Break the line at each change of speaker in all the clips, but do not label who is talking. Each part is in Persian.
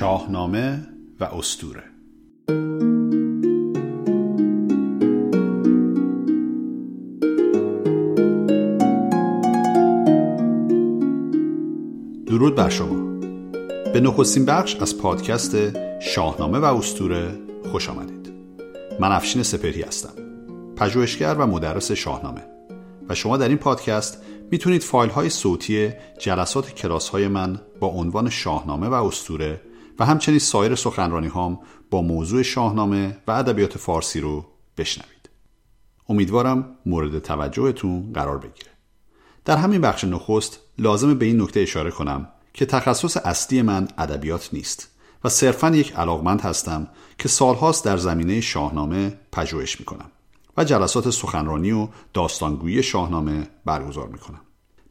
شاهنامه و استوره درود بر شما. به نخستین بخش از پادکست شاهنامه و استوره خوش آمدید. من افشین سپری هستم پژوهشگر و مدرس شاهنامه. و شما در این پادکست می‌تونید فایل های صوتی جلسات کلاس های من با عنوان شاهنامه و استوره و همچنین سایر سخنرانی هام با موضوع شاهنامه و ادبیات فارسی رو بشنوید. امیدوارم مورد توجهتون قرار بگیره. در همین بخش نخست لازم به این نکته اشاره کنم که تخصص اصلی من ادبیات نیست و صرفا یک علاقمند هستم که سالهاست در زمینه شاهنامه پژوهش می‌کنم و جلسات سخنرانی و داستانگویی شاهنامه برگزار می‌کنم.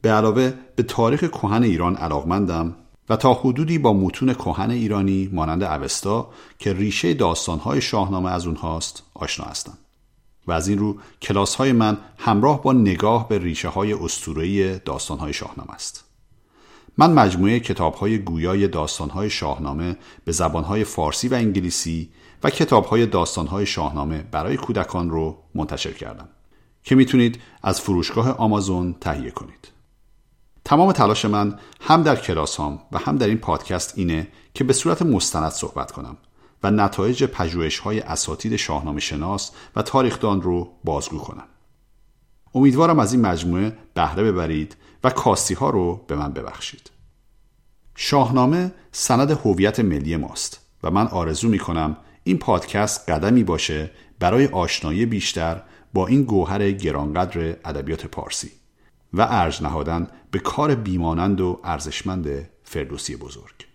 به علاوه به تاریخ کهن ایران علاقمندم و تا حدودی با متون کهن ایرانی مانند اوستا که ریشه داستانهای شاهنامه از اونهاست آشنا هستم. و از این رو کلاس های من همراه با نگاه به ریشه های اسطوره‌ای داستانهای شاهنامه است. من مجموعه کتاب های گویای داستانهای شاهنامه به زبانهای فارسی و انگلیسی و کتاب های داستانهای شاهنامه برای کودکان رو منتشر کردم که می‌تونید از فروشگاه آمازون تهیه کنید. تمام تلاش من هم در کلاس هام و هم در این پادکست اینه که به صورت مستند صحبت کنم و نتایج پژوهش های اساتید شاهنامه شناس و تاریخدان رو بازگو کنم. امیدوارم از این مجموعه بهره ببرید و کاستی ها رو به من ببخشید. شاهنامه سند هویت ملی ماست و من آرزو می کنم این پادکست قدمی باشه برای آشنایی بیشتر با این گوهر گرانقدر ادبیات پارسی. و ارج نهادن به کار بیمانند و ارزشمند فردوسی بزرگ.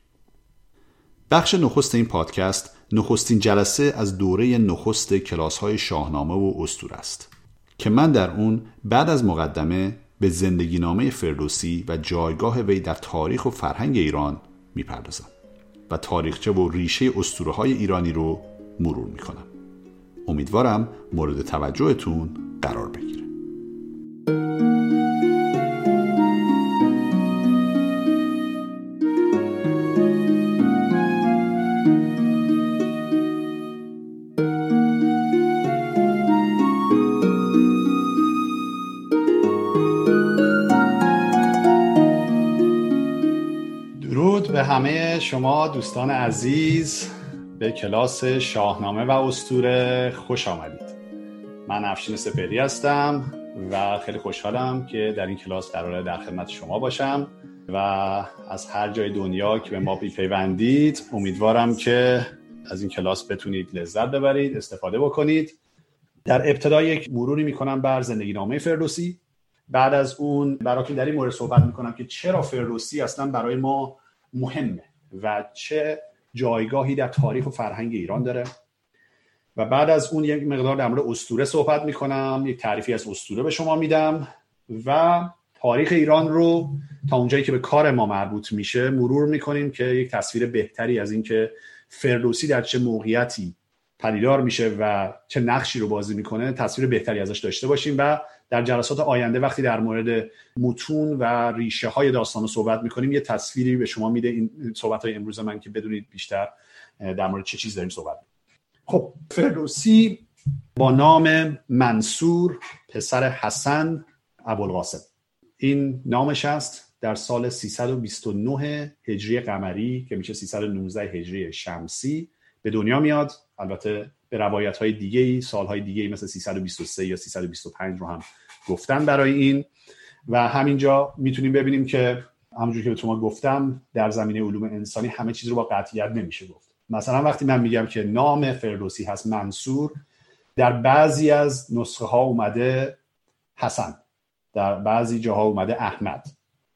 بخش نخست این پادکست نخستین جلسه از دوره نخست کلاس های شاهنامه و استور است که من در اون بعد از مقدمه به زندگی نامه فردوسی و جایگاه وی در تاریخ و فرهنگ ایران می‌پردازم و تاریخچه و ریشه اسطوره های ایرانی رو مرور می‌کنم. امیدوارم مورد توجهتون قرار بگیره. همه شما دوستان عزیز به کلاس شاهنامه و استوره خوش آمدید. من افشین سپری هستم و خیلی خوشحالم که در این کلاس قراره در خدمت شما باشم و از هر جای دنیا که به ما پیوندید امیدوارم که از این کلاس بتونید لذت ببرید استفاده بکنید. در ابتدا یک مروری می‌کنم بر زندگی نامه فردوسی. بعد از اون براتون در این مورد صحبت می‌کنم که چرا فردوسی اصلا برای ما مهمه و چه جایگاهی در تاریخ و فرهنگ ایران داره. و بعد از اون یک مقدار در مورد اسطوره صحبت می‌کنم یک تعریفی از اسطوره به شما میدم و تاریخ ایران رو تا اونجایی که به کار ما مربوط میشه مرور می‌کنیم که یک تصویر بهتری از اینکه فردوسی در چه موقعیتی پدیدار میشه و چه نقشی رو بازی می‌کنه تصویر بهتری ازش داشته باشیم و در جلسات آینده وقتی در مورد متون و ریشه های داستان صحبت می‌کنیم یه تصویری به شما میده این صحبت های امروز من که بدونید بیشتر در مورد چه چیز داریم صحبت خب فردوسی با نام منصور پسر حسن ابوالقاسم. این نامش است در سال 329 هجری قمری که میشه 319 هجری شمسی به دنیا میاد. البته به روایت های دیگه ای سال های دیگه ای مثل 323 یا 325 رو هم گفتن برای این و همینجا می‌تونیم ببینیم که همونجور که به شما گفتم در زمینه علوم انسانی همه چیز رو با قطعیت نمیشه گفت. مثلا وقتی من میگم که نام فردوسی هست منصور در بعضی از نسخه ها اومده حسن در بعضی جاها اومده احمد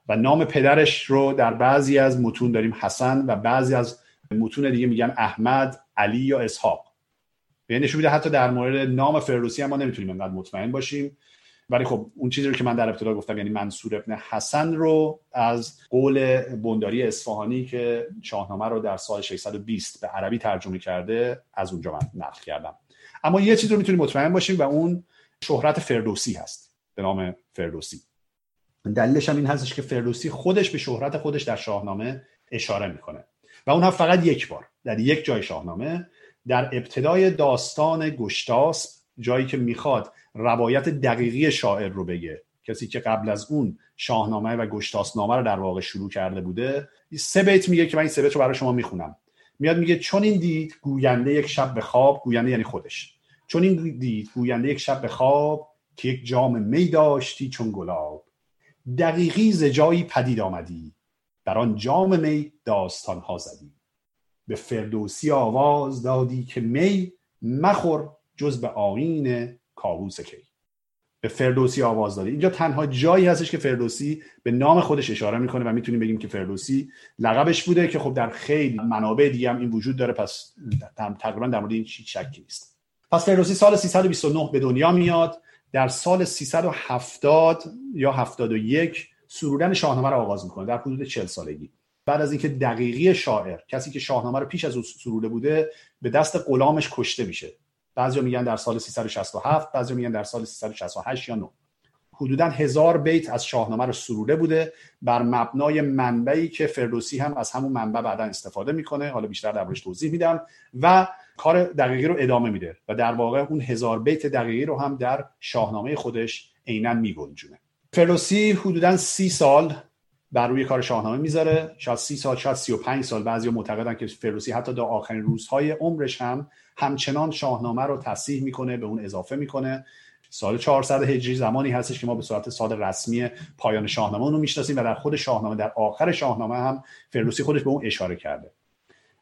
و نام پدرش رو در بعضی از متون داریم حسن و بعضی از متون دیگه میگن احمد علی یا اسحاق. به نشون میده حتی در مورد نام فردوسی هم ما نمی‌تونیم انقدر مطمئن باشیم. ولی خب اون چیزی رو که من در ابتدا گفتم یعنی منصور ابن حسن رو از قول بنداری اصفهانی که شاهنامه رو در سال 620 به عربی ترجمه کرده از اونجا من نقل کردم. اما یه چیز رو می‌تونیم مطمئن باشیم و اون شهرت فردوسی هست به نام فردوسی. دلیلش هم این هستش که فردوسی خودش به شهرت خودش در شاهنامه اشاره می‌کنه. و اون هم فقط یک بار در یک جای شاهنامه در ابتدای داستان گشتاس جایی که می‌خواد روایت دقیقی شاعر رو بگه. کسی که قبل از اون شاهنامه و گشتاسنامه رو در واقع شروع کرده بوده سه بیت میگه که من این سه بیت رو برای شما می‌خونم. میاد میگه چون این دید گوینده یک شب به خواب گوینده یعنی خودش. چون این دید گوینده یک شب به خواب که یک جام می داشتی چون گلاب. دقیقی ز جایی پدید آمدی. در آن جام می داستان ها زدی. به فردوسی آواز دادی که می مخور جز به آین کاووس کی. به فردوسی آواز دادی. اینجا تنها جایی هستش که فردوسی به نام خودش اشاره می‌کنه و می‌تونیم بگیم که فردوسی لقبش بوده که خب در خیلی منابع دیگه هم این وجود داره. پس تقریبا در مورد این شکی نیست. پس فردوسی سال 329 به دنیا میاد. در سال 370 یا 71 سرودن شاهنامه رو آغاز می‌کنه در حدود 40 سالگی. بعد از اینکه دقیقی شاعر کسی که شاهنامه رو پیش از او سروده بوده به دست غلامش کشته میشه. بعضیا میگن در سال 367 بعضیا میگن در سال 368 یا 9 حدودا هزار بیت از شاهنامه رو سروده بوده بر مبنای منبعی که فردوسی هم از همون منبع بعدا استفاده می‌کنه. حالا بیشتر دربارش توضیح میدم. و کار دقیقی رو ادامه میده و در واقع اون هزار بیت دقیقی رو هم در شاهنامه خودش عینا میگنجونه. فردوسی حدودا سی سال بر روی کار شاهنامه می‌ذاره. شاید سی سال شاید سی و پنج سال بعضی معتقدن که فردوسی حتی در آخرین روزهای عمرش هم همچنان شاهنامه رو تصحیح می‌کنه به اون اضافه می‌کنه. سال 400 هجری زمانی هستش که ما به صورت سال رسمی پایان شاهنامه رو می‌شناسیم و در خود شاهنامه در آخر شاهنامه هم فردوسی خودش به اون اشاره کرده.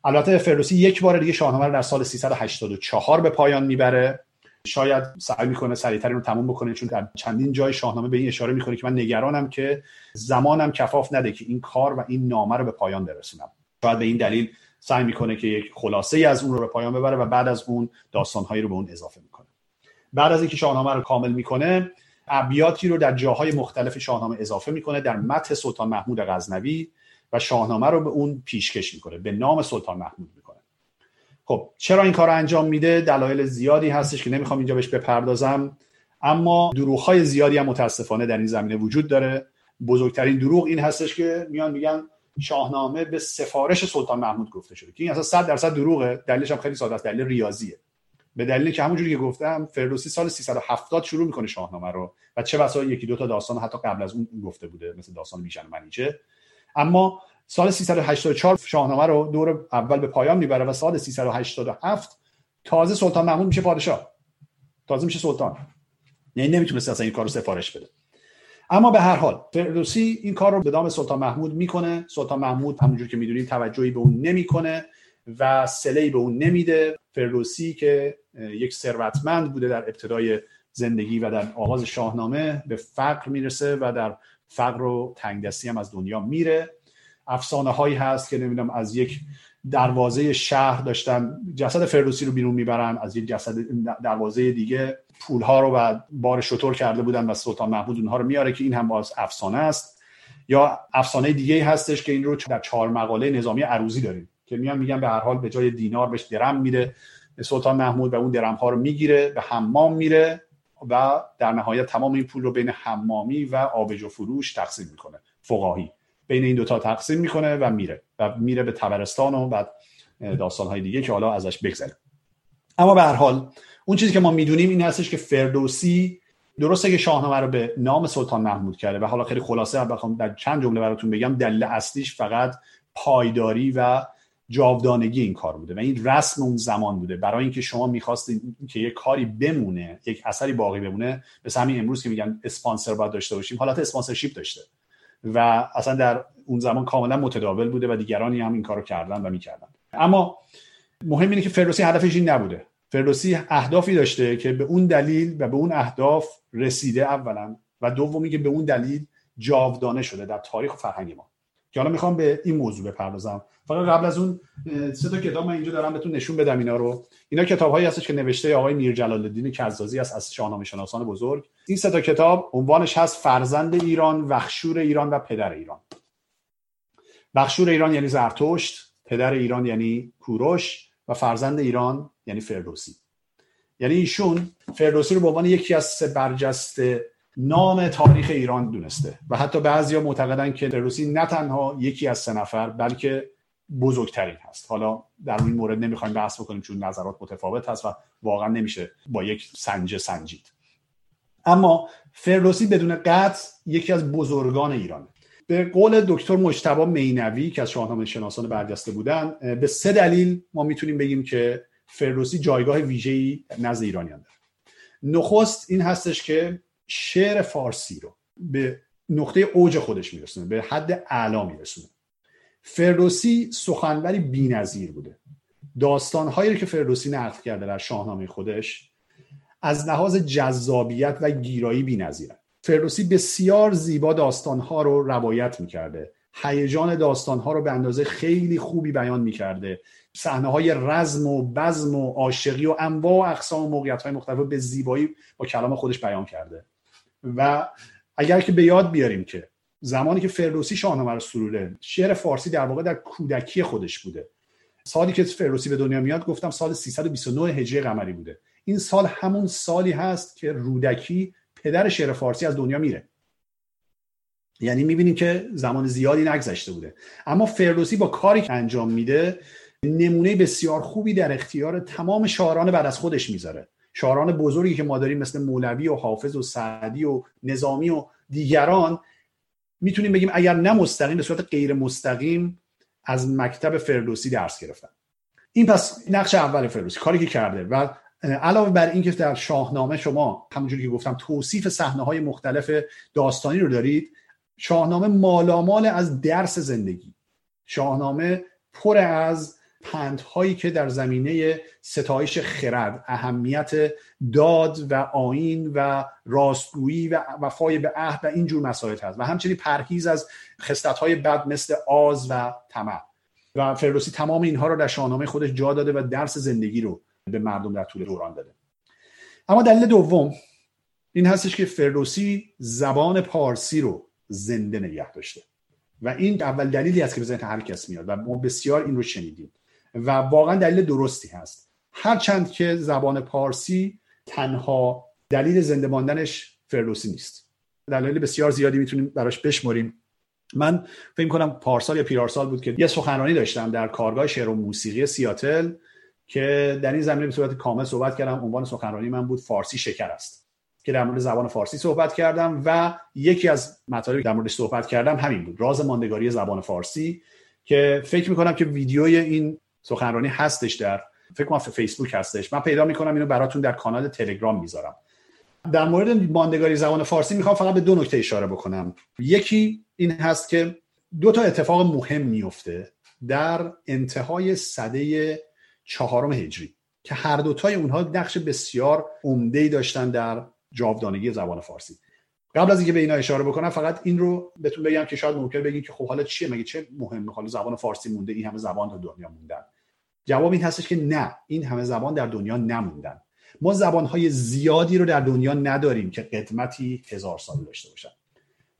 البته فردوسی یک بار دیگه شاهنامه رو در سال 384 به پایان می‌بره. شاید سعی می‌کنه سریعتر رو تموم بکنه چون در چندین جای شاهنامه به این اشاره می‌کنه که من نگرانم که زمانم کفاف نده که این کار و این نامه رو به پایان برسونم. شاید به این دلیل سعی می‌کنه که یک خلاصه ای از اون رو به پایان ببره و بعد از اون داستانهایی رو به اون اضافه می‌کنه. بعد از اینکه شاهنامه رو کامل می‌کنه ابیاتی رو در جاهای مختلف شاهنامه اضافه می‌کنه در متن سلطان محمود غزنوی و شاهنامه رو به اون پیشکش می‌کنه. به نام سلطان محمود. خب چرا این کار انجام میده؟ دلایل زیادی هستش که نمی‌خوام اینجا بهش بپردازم. اما دروغ زیادی هم متاسفانه در این زمینه وجود داره. بزرگترین دروغ این هستش که میان میگن شاهنامه به سفارش سلطان محمود گفته شده که این اصلا 100 درصد دروغه. دلیلش هم خیلی ساده است دلیل ریاضیه. به دلیلی که همونجوری که گفتم فردوسی سال 370 شروع می‌کنه شاهنامه رو و چه بسا یکی دو تا داستان حتی قبل از اون گفته بوده مثل داستان بیژن منیچه اما سال 384 شاهنامه رو دور اول به پایان می‌بره و سال 387 تازه سلطان محمود میشه پادشاه. تازه میشه سلطان. یعنی نمی‌تونست اصلا این کارو سفارش بده. اما به هر حال فردوسی این کار رو به دام سلطان محمود می‌کنه. سلطان محمود همونجور که می‌دونید توجهی به اون نمی‌کنه و سلی به اون نمیده. فردوسی که یک ثروتمند بوده در ابتدای زندگی و در آغاز شاهنامه به فقر می‌رسه و در فقر و تنگدستی هم از دنیا میره. افسانه هایی هست که نمی‌دونم از یک دروازه شهر داشتن جسد فردوسی رو بیرون می‌برن از یک جسد دروازه دیگه پول ها رو و بار شطور کرده بودن و سلطان محمود اونها رو میاره که این هم باز افسانه است. یا افسانه دیگه هستش که این رو در چهار مقاله نظامی عروزی داریم که میان میگن به هر حال به جای دینار بهش درم میره سلطان محمود و اون درم ها رو می‌گیره به حمام میره و در نهایت تمام این پول رو بین حمامی و آبجو فروش تقسیم می‌کنه فقاهی. بین این دوتا تقسیم می‌کنه و میره و میره به تبرستان و بعد داستان های دیگه که حالا ازش بگذره اما به هر حال اون چیزی که ما می‌دونیم این هستش که فردوسی درسته که شاهنامه رو به نام سلطان محمود کرده و حالا خیلی خلاصه بخوام در چند جمله براتون بگم. دلیل اصلیش فقط پایداری و جاودانگی این کار بوده و این رسم اون زمان بوده. برای اینکه شما می‌خواستید که یک کاری بمونه یک اثری باقی بمونه مثل همین امروز که میگن اسپانسر باید داشته باشیم حالت اسپانسرشیپ داشته. و اصلا در اون زمان کاملا متداول بوده و دیگرانی هم این کارو کردن و می‌کردن. اما مهم اینه که فردوسی هدفش این نبوده. فردوسی اهدافی داشته که به اون دلیل و به اون اهداف رسیده اولا و دومی که به اون دلیل جاودانه شده در تاریخ و فرهنگ ما. که حالا می‌خوام به این موضوع بپردازم. فقط قبل از اون سه تا کتاب من اینجا دارم بهتون نشون بدم اینا رو. اینا کتاب هایی هستش که نوشته آقای میر جلال الدین کزازی است از شاهنامه شناسان بزرگ. این سه تا کتاب عنوانش هست فرزند ایران وخشور ایران و پدر ایران. وخشور ایران یعنی زرتشت پدر ایران یعنی کوروش و فرزند ایران یعنی فردوسی. یعنی ایشون فردوسی رو به عنوان یکی از سه برجسته نام تاریخ ایران دونسته. و حتی بعضیا معتقدن که فردوسی نه تنها یکی از سه نفر بلکه بزرگترین هست. حالا در این مورد نمی‌خوایم بحث بکنیم چون نظرات متفاوت هست و واقعا نمیشه با یک سنجه سنجید. اما فردوسی بدون قطع یکی از بزرگان ایرانه به قول دکتر مجتبی مینوی که از شاهنامه شناسان برجسته بودن به سه دلیل ما می‌تونیم بگیم که فردوسی جایگاه ویژه‌ای نزد ایرانیان داره. نخست این هستش که شعر فارسی رو به نقطه اوج خودش میرسونه به حد اعلا میرسونه. فردوسی سخنوری بی‌نظیر بوده. داستانهایی که فردوسی نقل کرده در شاهنامه خودش از لحاظ جذابیت و گیرایی بی‌نظیرن فردوسی بسیار زیبا داستانها رو روایت می‌کرده. هیجان داستانها رو به اندازه خیلی خوبی بیان می‌کرده. صحنه های رزم و بزم و عاشقی و انواع و اقسام و موقعیت های مختلف به زیبایی با کلام خودش بیان کرده. و اگر که به یاد بیاریم که زمانی که فردوسی شاهنامه رو سروده شعر فارسی در واقع در کودکی خودش بوده. سالی که فردوسی به دنیا میاد گفتم سال 329 هجری قمری بوده. این سال همون سالی هست که رودکی پدر شعر فارسی از دنیا میره. یعنی می‌بینیم که زمان زیادی نگذشته بوده. اما فردوسی با کاری که انجام میده نمونه بسیار خوبی در اختیار تمام شاعران بعد از خودش می‌ذاره. شاعران بزرگی که ما داریم مثل مولوی و حافظ و سعدی و نظامی و دیگران می‌تونیم بگیم اگر نه مستقیم به صورت غیر مستقیم از مکتب فردوسی درس گرفتن. این پس نقش اول فردوسی کاری که کرده. و علاوه بر اینکه در شاهنامه شما همونجوری که گفتم توصیف صحنه های مختلف داستانی رو دارید شاهنامه مالامال از درس زندگی. شاهنامه پر از پندهایی که در زمینه ستایش خرد اهمیت داد و آین و راستگویی و وفای به عهد و اینجور مسائل هست. و همچنین پرهیز از های بد مثل آز و طمع. و فردوسی تمام اینها رو در شاهنامه خودش جا داده و درس زندگی رو به مردم در طول دوران داده. اما دلیل دوم این هستش که فردوسی زبان پارسی رو زنده نگه داشته. و این اول دلیلی است که به ذهن هر کس میاد و ما بسیار این رو شنیدیم. و واقعا دلیل درستی هست. هرچند که زبان پارسی تنها دلیل زنده ماندنش فردوسی نیست. دلیل بسیار زیادی می‌تونیم براش بشمریم. من فکر کنم پارسال یا پیرارسال بود که یه سخنرانی داشتم در کارگاه شعر و موسیقی سیاتل که در این زمینه به صورت کامل صحبت کردم. عنوان سخنرانی من بود فارسی شکر است. که در مورد زبان فارسی صحبت کردم و یکی از مطالبی در موردش صحبت کردم همین بود. راز ماندگاری زبان فارسی که فکر می‌کنم که ویدیوی این سخنرانی هستش در فکر کنم فیسبوک هستش. من پیدا می‌کنم اینو براتون در کانال تلگرام می‌ذارم. در مورد ماندگاری زبان فارسی می‌خوام فقط به دو نکته اشاره بکنم. یکی این هست که دو تا اتفاق مهم میفته در انتهای صده چهارم هجری که هر دوتای اونها نقش بسیار عمده داشتن در جاودانگی زبان فارسی. قبل از اینکه به اینا اشاره بکنم فقط این رو بهتون بگم که شاید ممکن بگین که خب حالا چیه؟ مگه چه مهمه؟ حالا زبان فارسی مونده این همه زبان در دنیا موندن. جواب این هستش که نه. این همه زبان در دنیا نموندن. ما زبانهای زیادی رو در دنیا نداریم که قدمتی هزار ساله داشته باشن.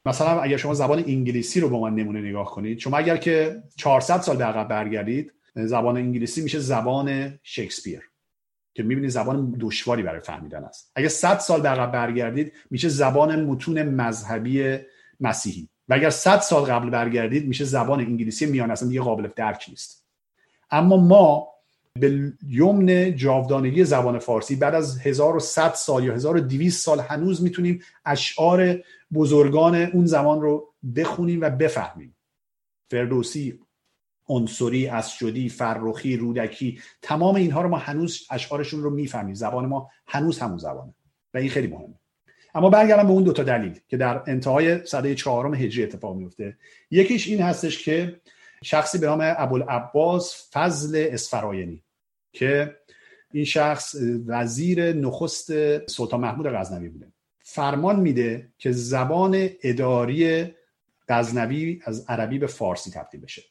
مثلا اگر شما زبان انگلیسی رو با من نمونه نگاه کنید شما اگر که 400 سال به عقب برگردید زبان انگلیسی میشه زبان شکسپیر که می‌بینید زبان دشواری برای فهمیدن است. اگر 100 سال به عقب برگردید میشه زبان متون مذهبی مسیحی. و اگر 100 سال قبل برگردید میشه زبان انگلیسی میان اصلا دیگه قابل درک نیست. اما ما به یمن جاودانگی زبان فارسی بعد از 1100 سال یا 1200 سال هنوز می‌تونیم اشعار بزرگان اون زمان رو بخونیم و بفهمیم. فردوسی عنصری اسجدی فرخی رودکی تمام اینها رو ما هنوز اشعارشون رو می‌فهمیم. زبان ما هنوز همون زبانه و این خیلی مهمه. اما برگردم به اون دوتا دلیل که در انتهای سده چهارم هجری اتفاق میفته. یکیش این هستش که شخصی به نام ابوالعباس فضل اسفراینی که این شخص وزیر نخست سلطان محمود غزنوی بوده. فرمان میده که زبان اداری غزنوی از عربی به فارسی تبدیل بشه.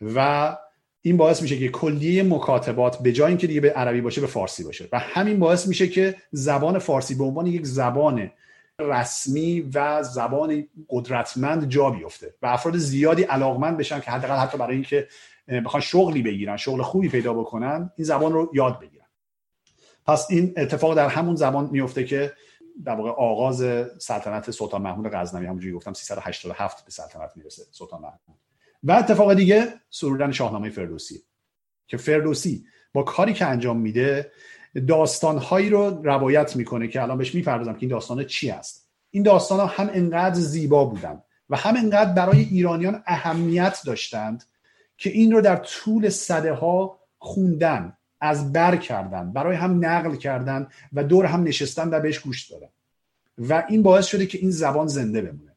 و این باعث میشه که کلیه مکاتبات به جای اینکه دیگه به عربی باشه به فارسی باشه. و همین باعث میشه که زبان فارسی به عنوان یک زبان رسمی و زبان قدرتمند جا بیفته و افراد زیادی علاقمند بشن که حداقل حتی برای اینکه بخوان شغلی بگیرن شغل خوبی پیدا بکنن این زبان رو یاد بگیرن. پس این اتفاق در همون زبان میفته که در واقع آغاز سلطنت سلطان محمود غزنوی همونجوری گفتم 387 به سلطنت می‌رسه سلطان محمود. و اتفاق دیگه سرودن شاهنامه فردوسی که فردوسی با کاری که انجام میده داستانهایی رو روایت می‌کنه که الان بهش می‌پردازم که این داستان چی است این داستان ها هم انقدر زیبا بودن و هم انقدر برای ایرانیان اهمیت داشتند که این رو در طول صده ها خوندن از بر کردن برای هم نقل کردن و دور هم نشستن و بهش گوش دادن. و این باعث شده که این زبان زنده بمونه.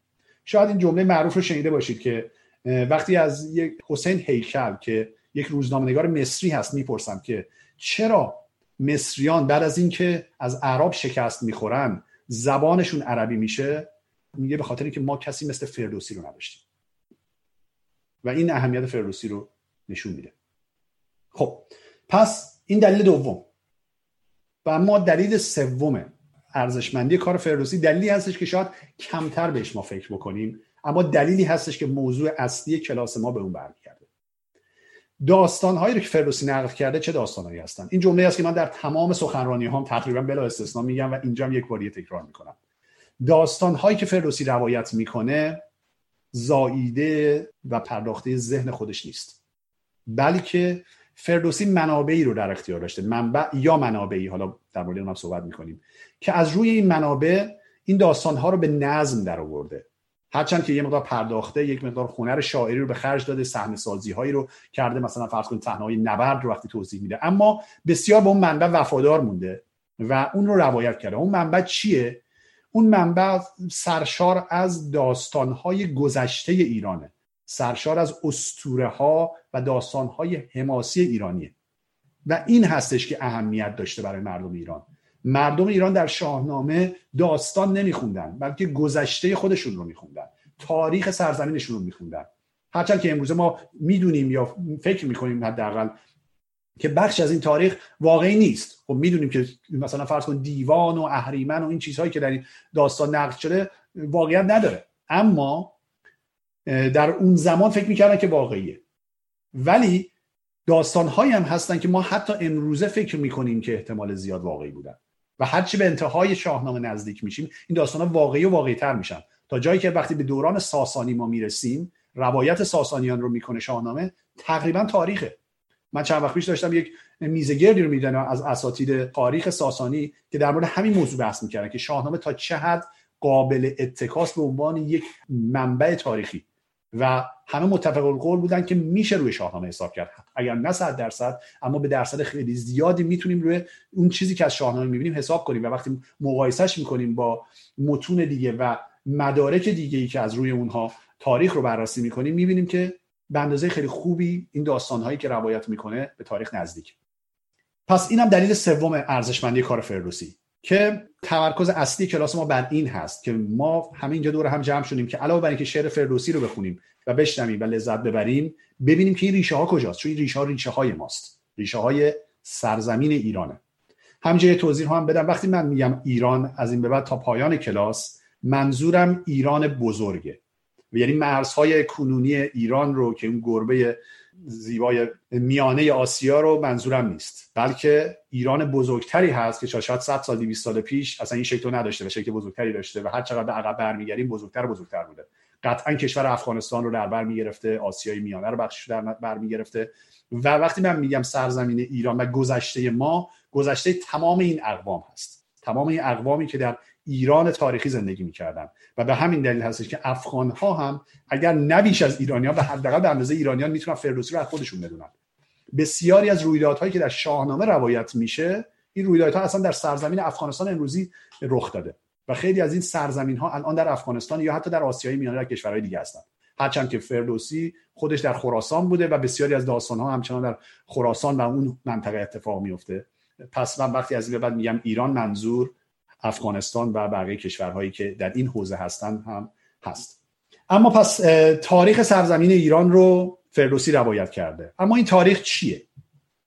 شاید این جمله معروف رو شنیده باشید که وقتی از یک حسین هیکل که یک روزنامه‌نگار مصری هست می‌پرسم که چرا مصریان بعد از اینکه از عرب شکست می‌خورن زبانشون عربی میشه میگه به خاطر اینکه ما کسی مثل فردوسی رو نداشتیم. و این اهمیت فردوسی رو نشون میده. خب پس این دلیل دوم. و اما دلیل سوم ارزشمندی کار فردوسی دلیلی هستش که شاید کمتر بهش ما فکر بکنیم اما دلیلی هستش که موضوع اصلی کلاس ما به اون برمیگرده. داستان هایی رو که فردوسی نقل کرده چه داستانهایی هستن؟ این جمله است که من در تمام سخنرانی هم تقریبا بلا استثنا میگم و اینجا هم یک باری تکرار می‌کنم. داستان هایی که فردوسی روایت می‌کنه زاییده و پرداخته ذهن خودش نیست. بلکه فردوسی منابعی رو در اختیار داشته منبع یا منابعی. حالا در مورد اونم صحبت می‌کنیم. که از روی این منابع این داستان ها رو به نظم در آورده هرچند که یه مقدار پرداخته یک مقدار هنر شاعری رو به خرج داده صحنه سازی هایی رو کرده مثلا فرض کنید صحنه نبرد رو وقتی توضیح میده. اما بسیار به اون منبع وفادار مونده و اون رو روایت کرده. اون منبع چیه؟ اون منبع سرشار از داستان های گذشته ایرانه. سرشار از استوره ها و داستان های حماسی ایرانیه. و این هستش که اهمیت داشته برای مردم ایران. مردم ایران در شاهنامه داستان نمیخوندن بلکه گذشته خودشون رو میخوندن. تاریخ سرزمینشون رو میخوندن. هرچند که امروزه ما می‌دونیم یا فکر می‌کنیم حداقل که بخش از این تاریخ واقعی نیست. خب می‌دونیم که مثلا فرض کن دیوان و اهریمن و این چیزهایی که در این داستان نقل شده واقعیت نداره. اما در اون زمان فکر می‌کردن که واقعیه. ولی داستان هم هستن که ما حتی امروزه فکر می‌کنیم که احتمال زیاد واقعی بودن. و هرچی به انتهای شاهنامه نزدیک میشیم این داستان واقعی و واقعی تر میشن. تا جایی که وقتی به دوران ساسانی ما می‌رسیم روایت ساسانیان رو می‌کنه شاهنامه تقریبا تاریخه. من چند وقت پیش داشتم یک میزگردی رو میدنم از اساتید تاریخ ساسانی که در مورد همین موضوع بحث می‌کردن که شاهنامه تا چه حد قابل اتکاس به عنوان یک منبع تاریخی. و همه متفق القول بودن که میشه روی شاهنامه حساب کرد. اگر نه صد درصد اما به درصد خیلی زیادی می‌تونیم روی اون چیزی که از شاهنامه می‌بینیم حساب کنیم و وقتی مقایسهش می‌کنیم با متون دیگه و مدارک دیگه ای که از روی اونها تاریخ رو بررسی می‌کنیم می‌بینیم که به اندازه خیلی خوبی این داستانهایی که روایت می‌کنه به تاریخ نزدیک. پس اینم دلیل سوم ارزشمندی کار فردوسی. که تمرکز اصلی کلاس ما بر این هست که ما همه اینجا دور هم جمع شدیم که علاوه بر اینکه شعر فردوسی رو بخونیم و بشنویم و لذت ببریم ببینیم که این ریشه ها کجاست. چون این ریشه ها ریشه های ماست. ریشه های سرزمین ایرانه. همینجا توضیح هم بدم. وقتی من میگم ایران از این به بعد تا پایان کلاس منظورم ایران بزرگه. یعنی مرزهای کنونی ایران رو که اون گربه زیبای میانه آسیا رو منظورم نیست. بلکه ایران بزرگتری هست که شاید 100 سال 200 سال پیش اصلا این شکل نداشته و شکل بزرگتری داشته و هر چقدر به عقب برمیگردیم بزرگتر بزرگتر بوده. قطعا کشور افغانستان رو در بر می‌گرفته آسیای میانه رو بخش در بر می‌گرفته و وقتی من میگم سرزمین ایران و گذشته ما گذشته تمام این اقوام هست. تمام این اقوامی که در ایران تاریخی زندگی می‌کردن. و به همین دلیل هستش که افغان ها هم اگر نبیش از ایرانیان و حداقل به اندازه ایرانیان می‌تونن فردوسی رو از خودشون بدونن. بسیاری از رویدادهایی که در شاهنامه روایت میشه این رویدادها اصلا در سرزمین افغانستان امروزی رخ داده. و خیلی از این سرزمین ها الان در افغانستان یا حتی در آسیای میانه در کشورهای دیگه هستن. هرچند که فردوسی خودش در خراسان بوده و بسیاری از داستان ها همچنان در خراسان و اون منطقه اتفاق میفته پس من وقتی از این بعد میگم ایران منظور افغانستان و بقیه کشورهایی که در این حوزه هستن هم هست. اما پس تاریخ سرزمین ایران رو فردوسی روایت کرده. اما این تاریخ چیه؟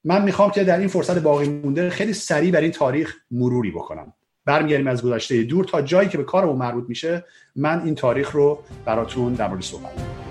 من می‌خوام که در این فرصت باقی مونده خیلی سریع بر این تاریخ مروری بکنم. برمیگردیم از گذشته دور تا جایی که به کارمون مربوط میشه من این تاریخ رو براتون در مورد صحبت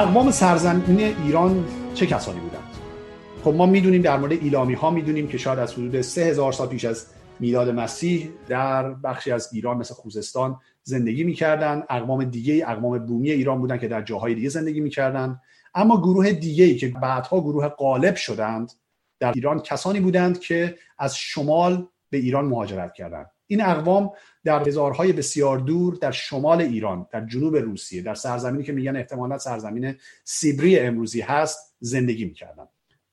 اقوام سرزمین ایران چه کسانی بودند خب ما می‌دونیم در مورد ایلامی ها می‌دونیم که شاید از حدود سه هزار سال پیش از میلاد مسیح در بخشی از ایران مثل خوزستان زندگی می‌کردن. اقوام دیگه اقوام بومی ایران بودن که در جاهای دیگه زندگی می‌کردن. اما گروه دیگه ای که بعدها گروه غالب شدند در ایران کسانی بودند که از شمال به ایران مهاجرت کردند. این اقوام در هزارهای بسیار دور در شمال ایران در جنوب روسیه در سرزمینی که میگن احتمالا سرزمین سیبری امروزی هست زندگی می‌کردن.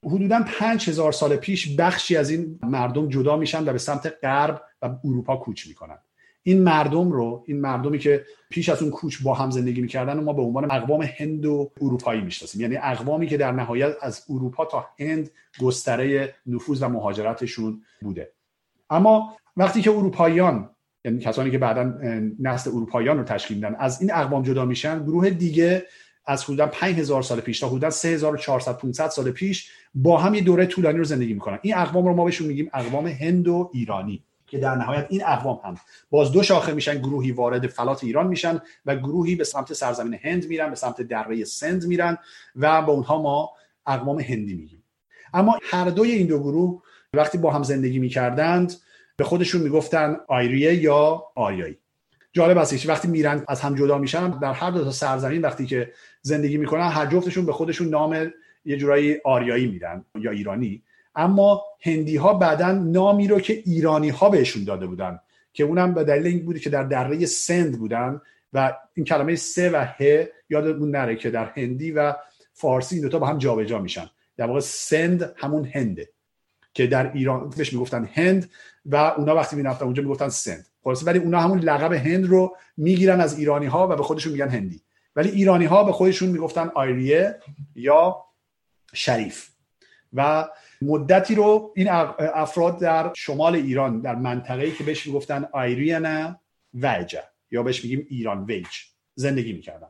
حدودا پنج هزار سال پیش بخشی از این مردم جدا میشن و به سمت غرب و اروپا کوچ می‌کنن. این مردم رو این مردمی که پیش از اون کوچ با هم زندگی می‌کردن و ما به عنوان اقوام هند و اروپایی می‌شناسیم. یعنی اقوامی که در نهایت از اروپا تا هند گستره نفوذ و مهاجرتشون بوده. اما وقتی که اروپاییان یعنی کسانی که بعدا نسل اروپاییان رو تشکیل میدن از این اقوام جدا میشن گروه دیگه از حدودا 5000 سال پیش تا حدودا 3400 500 سال پیش با هم یه دوره طولانی رو زندگی می‌کنن. این اقوام رو ما بهشون میگیم اقوام هند و ایرانی که در نهایت این اقوام هم باز دو شاخه میشن گروهی وارد فلات ایران میشن و گروهی به سمت سرزمین هند میرن به سمت دره سند میرن و به اونها ما اقوام هندی میگیم. اما هر دوی این دو گروه وقتی با هم زندگی می‌کردند به خودشون می‌گفتن آیریه یا آریایی. جالب است وقتی میرن از هم جدا میشن در هر دو تا سرزمین وقتی که زندگی می‌کنن هر جفتشون به خودشون نام یه جورایی آریایی میدن یا ایرانی. اما هندی ها بعدا نامی رو که ایرانی ها بهشون داده بودن که اونم به دلیل این بودی که در دره سند بودن و این کلمه سه و ه یادمون نره که در هندی و فارسی این دوتا با هم جابجا جا میشن. در واقع سند همون هنده. که در ایران بهش می‌گفتن هند و اونا وقتی می‌رفتن اونجا می‌گفتن سند. خلاص ولی اونا همون لقب هند رو می‌گیرن از ایرانی ها و به خودشون میگن هندی. ولی ایرانی ها به خودشون می‌گفتن آیریه یا شریف. و مدتی رو این افراد در شمال ایران در منطقه‌ای که بهش می‌گفتن آیریانا وجه یا بهش میگیم ایران ویج زندگی می‌کردن.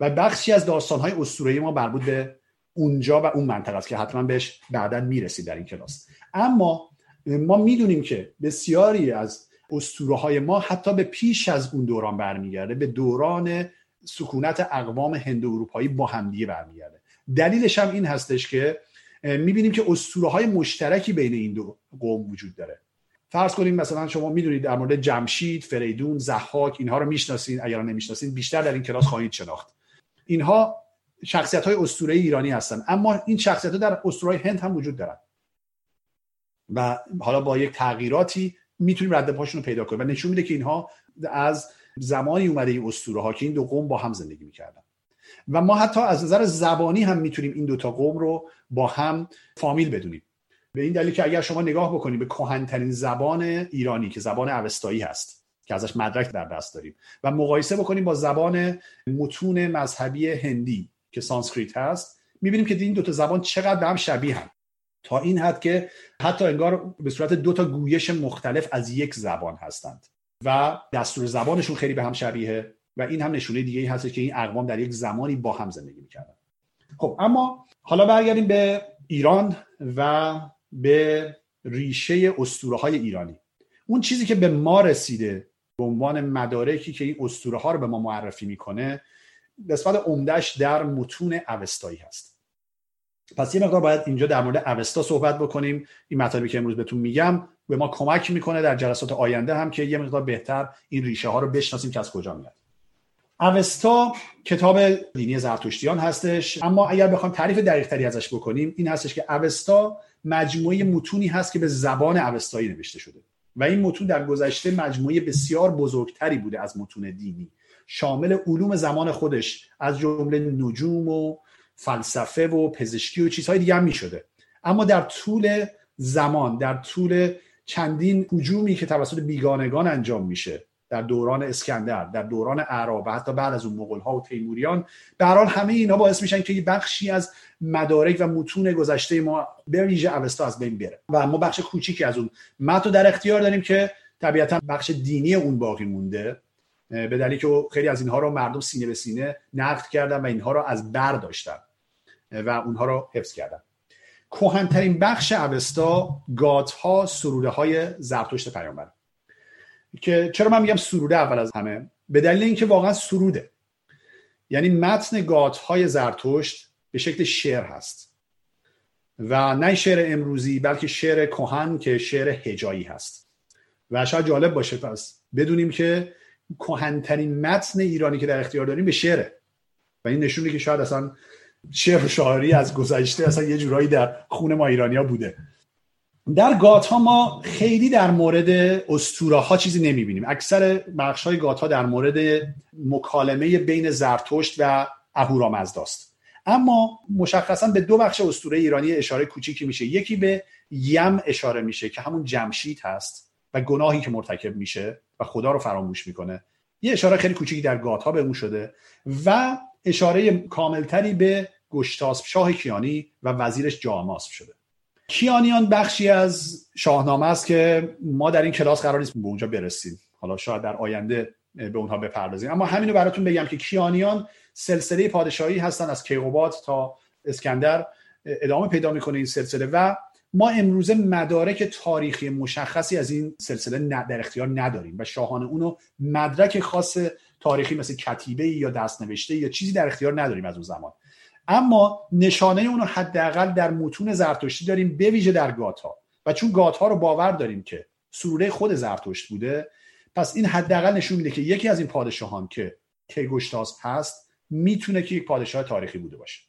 و بخشی از داستانهای اسطوره‌ای ما مربوط به اونجا و اون منطقه است که حتما بهش بعدا می‌رسید در این کلاس. اما ما می‌دونیم که بسیاری از اسطوره های ما حتی به پیش از اون دوران برمیگرده به دوران سکونت اقوام هند اروپایی با همدیگه برمیگرده. دلیلش هم این هستش که می‌بینیم که اسطوره های مشترکی بین این دو قوم وجود داره. فرض کنیم مثلا شما می‌دونید در مورد جمشید، فریدون، زحاک اینها رو می‌شناسین. اگر نمی‌شناسین بیشتر در این کلاس خواهید شناخت. اینها شخصیت های اسطوره ایرانی هستن اما این شخصیت ها در اسطوره هند هم وجود دارن. و حالا با یک تغییراتی می‌تونیم رد پاشون رو پیدا کنیم. و نشون میده که اینها از زمانی اومده این اسطوره ها که این دو قوم با هم زندگی می‌کردن. و ما حتی از نظر زبانی هم می‌تونیم این دوتا قوم رو با هم فامیل بدونیم. به این دلیل که اگر شما نگاه بکنید به کهنترین زبان ایرانی که زبان اوستایی هست که ازش مدرک در دست داریم و مقایسه بکنیم با زبان متون مذهبی هندی که سانسکریت هست می‌بینیم که این دوتا زبان چقدر به هم شبیه هم. تا این حد که حتی انگار به صورت دو تا گویش مختلف از یک زبان هستند و دستور زبانشون خیلی به هم شبیه و این هم نشونه دیگه هست که این اقوام در یک زمانی با هم زندگی می‌کردن. خب اما حالا برگردیم به ایران و به ریشه اسطوره های ایرانی. اون چیزی که به ما رسیده به عنوان مدارکی که این اسطوره ها رو به ما معرفی می‌کنه قسمت عمدهش در متون اوستایی هست. پس یه مقدار باید اینجا در مورد اوستا صحبت بکنیم. این مطالبی که امروز بهتون میگم به ما کمک می‌کنه در جلسات آینده هم که یه مقدار بهتر این ریشه ها رو بشناسیم که از کجا میاد. اوستا کتاب دینی زرتشتیان هستش. اما اگر بخوام تعریف دقیق تری ازش بکنیم این هستش که اوستا مجموعه متونی هست که به زبان اوستایی نوشته شده. و این متون در گذشته مجموعه بسیار بزرگتری بوده از متون دینی. شامل علوم زمان خودش از جمله نجوم و فلسفه و پزشکی و چیزهای دیگه هم می شده اما در طول زمان در طول چندین حجومی که توسط بیگانگان انجام میشه در دوران اسکندر در دوران اعراب و حتی بعد از اون مغول ها و تیموریان به همه اینا باعث میشن که بخشی از مدارک و متون گذشته ما به ویژه اوستا از بین بره. و ما بخش کوچیکی از اون متن در اختیار داریم که طبیعتا بخش دینی اون باقی مونده. به دلیلی که خیلی از اینها رو مردم سینه به سینه نقد کردن و اینها رو از بر داشتن. و اونها رو حفظ کردن. کوهنترین بخش اوستا گاتها سروده های زرتشت پیامبر. که چرا من میگم سروده اول از همه؟ به دلیل اینکه واقعا سروده. یعنی متن گات های زرتشت به شکل شعر هست. و نه شعر امروزی بلکه شعر کهن که شعر هجایی هست. و شاید جالب باشه پس بدونیم که کهنترین متن ایرانی که در اختیار داریم به شعره. و این نشون که شاید اصلا شعر شاعری از گذشته اصلا یه جورایی در خون ما ایرانیا بوده. در گات ها ما خیلی در مورد استوره ها چیزی نمی‌بینیم. اکثر بخش های گات ها در مورد مکالمه بین زرتشت و اهورامزداست. اما مشخصا به دو بخش استوره ایرانی اشاره کوچیکی میشه. یکی به یم اشاره میشه که همون جمشید هست و گناهی که مرتکب میشه و خدا رو فراموش می‌کنه. یه اشاره خیلی کوچیکی در گات ها به اون شده و اشاره کاملتری به گشتاسب شاه کیانی و وزیرش جاماسب شده. کیانیان بخشی از شاهنامه است که ما در این کلاس قرار نیست به اونجا برسیم. حالا شاید در آینده به اونها بپردازیم. اما همینو براتون بگم که کیانیان سلسله پادشاهی هستن از کیقوباد تا اسکندر ادامه پیدا می‌کنه این سلسله و ما امروزه مدارک تاریخی مشخصی از این سلسله در اختیار نداریم و شاهان اونو مدرک خاص تاریخی مثل کتیبه یا دستنوشته یا چیزی در اختیار نداریم از اون زمان. اما نشانه اونو حداقل در متون زرتشتی داریم به ویژه در گاتا و چون گاتا رو باور داریم که سروره خود زرتشت بوده پس این حداقل نشون میده که یکی از این پادشاهان که کیگوشتاس هست می‌تونه که یک پادشاه تاریخی بوده باشه.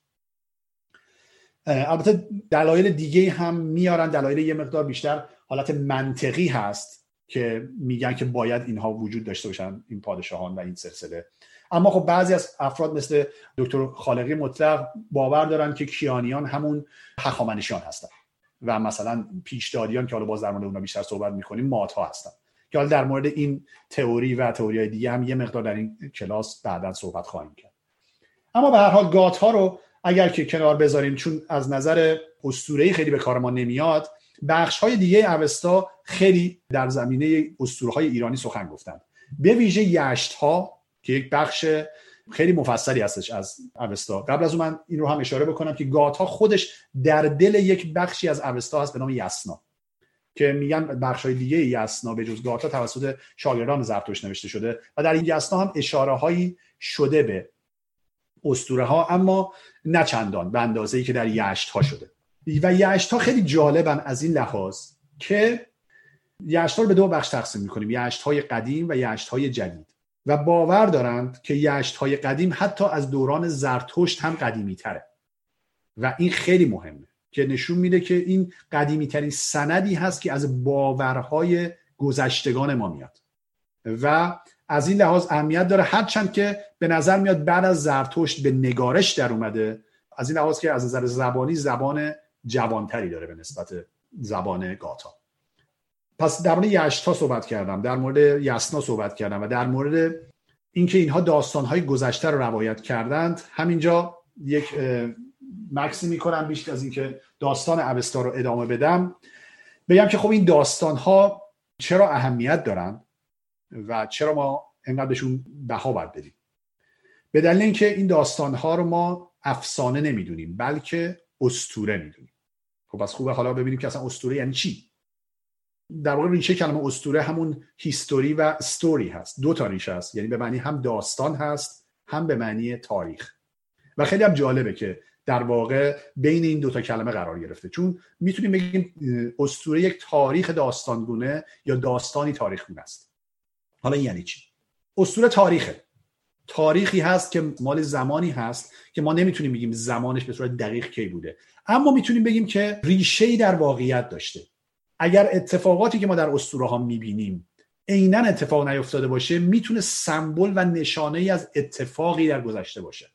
البته دلایل دیگه هم میارن. دلایل یه مقدار بیشتر حالت منطقی هست که میگن که باید اینها وجود داشته باشن این پادشاهان و این سلسله. اما خب بعضی از افراد مثل دکتر خالقی مطلق باور دارن که کیانیان همون هخامنشیان هستن و مثلا پیشدادیان که حالا باز در مورد اونها بیشتر صحبت می‌کنیم ماتها هستن. که حالا در مورد این تئوری و تئوری دیگه هم یه مقدار در این کلاس بعدا صحبت خواهیم کرد. اما به هر حال گات ها رو اگر که کنار بذاریم چون از نظر اسطوره‌ای خیلی به کار ما نمیاد بخش های دیگه اوستا خیلی در زمینه اسطوره های ایرانی سخن گفتند. به ویژه یشت ها که یک بخش خیلی مفصلی هستش از اوستا. قبل از اون من این رو هم اشاره بکنم که گاتا خودش در دل یک بخشی از اوستا هست به نام یسنا که میگن بخش های دیگه یسنا به جز گاتا توسط شاگردان زرتشت نوشته شده. و در این یسنا هم اشاره هایی شده به اسطوره ها اما نه چندان به اندازه ای که در یشت ها شده. و یشت ها خیلی جالبن از این لحاظ که یشت ها رو به دو بخش تقسیم می‌کنیم یشت های قدیم و یشت های جدید. و باور دارند که یشت های قدیم حتی از دوران زرتشت هم قدیمی تره و این خیلی مهمه که نشون میده که این قدیمی ترین سندی هست که از باورهای گذشتگان ما میاد. و از این لحاظ اهمیت داره. هرچند که به نظر میاد بعد از زرتشت به نگارش در اومده از این لحاظ که از نظر زبانی زبان جوانتری داره به نسبت زبان گاتا. پس در مورد یشتا صحبت کردم در مورد یسنا صحبت کردم و در مورد اینکه اینها داستانهای گذشته رو روایت کردند همینجا یک مکسی می‌کنم بیشتر از اینکه داستان اوستا رو ادامه بدم. بگم که خب این داستانها چرا اهمیت دارن؟ و چرا ما انقدر بهشون بها باید بدیم؟ به دلیل اینکه این داستانها رو ما افسانه نمی‌دونیم بلکه استوره می‌دونیم. خب از خوبه حالا ببینیم که اصلا استوره یعنی چی؟ در واقع ریشه کلمه استوره همون هیستوری و ستوری هست. دو تا ریشه هست یعنی به معنی هم داستان هست هم به معنی تاریخ. و خیلی هم جالبه که در واقع بین این دوتا کلمه قرار گرفته. چون می‌تونیم بگیم استوره یک تاریخ داستانگونه یا داستانی تاریخگونه است. حالا این یعنی چی؟ استوره تاریخه. تاریخی هست که مال زمانی هست که ما نمی‌تونیم بگیم زمانش به صورت دقیق کی بوده. اما می‌تونیم بگیم که ریشه در واقعیت داشته. اگر اتفاقاتی که ما در اسطوره ها می‌بینیم عینا اتفاق نیفتاده باشه می‌تونه سمبل و نشانه ای از اتفاقی در گذشته باشه.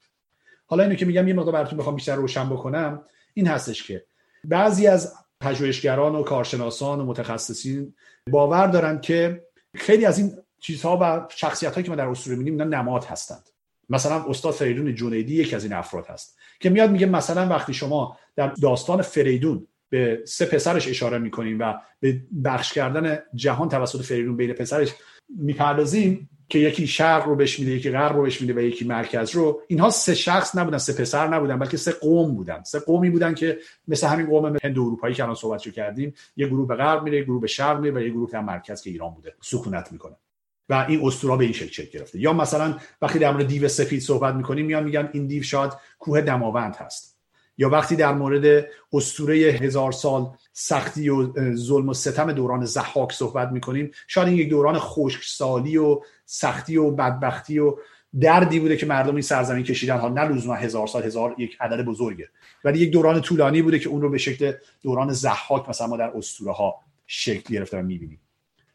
حالا اینو که میگم یه مقدار براتون بخوام بیشتر روشن بکنم این هستش که بعضی از پژوهشگران و کارشناسان و متخصصین باور دارن که خیلی از این چیزها و شخصیت که ما در اسطوره می‌بینیم اینا نماد هستند. مثلا استاد فریدون جنیدی یکی از این افراد هست که میاد میگه مثلا وقتی شما در داستان فریدون به سه پسرش اشاره می‌کنیم و به بخش کردن جهان توسط فریدون بین پسرش می‌پردازیم که یکی شرق رو بهش میده یکی غرب رو بهش میده و یکی مرکز رو اینها سه شخص نبودن سه پسر نبودن بلکه سه قوم بودن. سه قومی بودن که مثل همین قوم هند اروپایی که الان صحبتشو کردیم یه گروه به غرب میره یه گروه به شرق میره و یه گروه در مرکز که ایران بوده. سکونت می‌کنه. و این اسطوره به این شکل شکل گرفته. یا مثلا وقتی در مورد دیو سفید صحبت می‌کنیم میان میگن این دیو شاید کوه دماوند هست. یا وقتی در مورد اسطوره هزار سال سختی و ظلم و ستم دوران زحاک صحبت می‌کنیم شاید این یک دوران خشکسالی و سختی و بدبختی و دردی بوده که مردم این سرزمین کشیدن. ها نه لزوما هزار سال هزار یک عدد بزرگه. ولی یک دوران طولانی بوده که اون رو به شکل دوران زحاک مثلا ما در اسطوره ها شکل گرفته و می‌بینیم.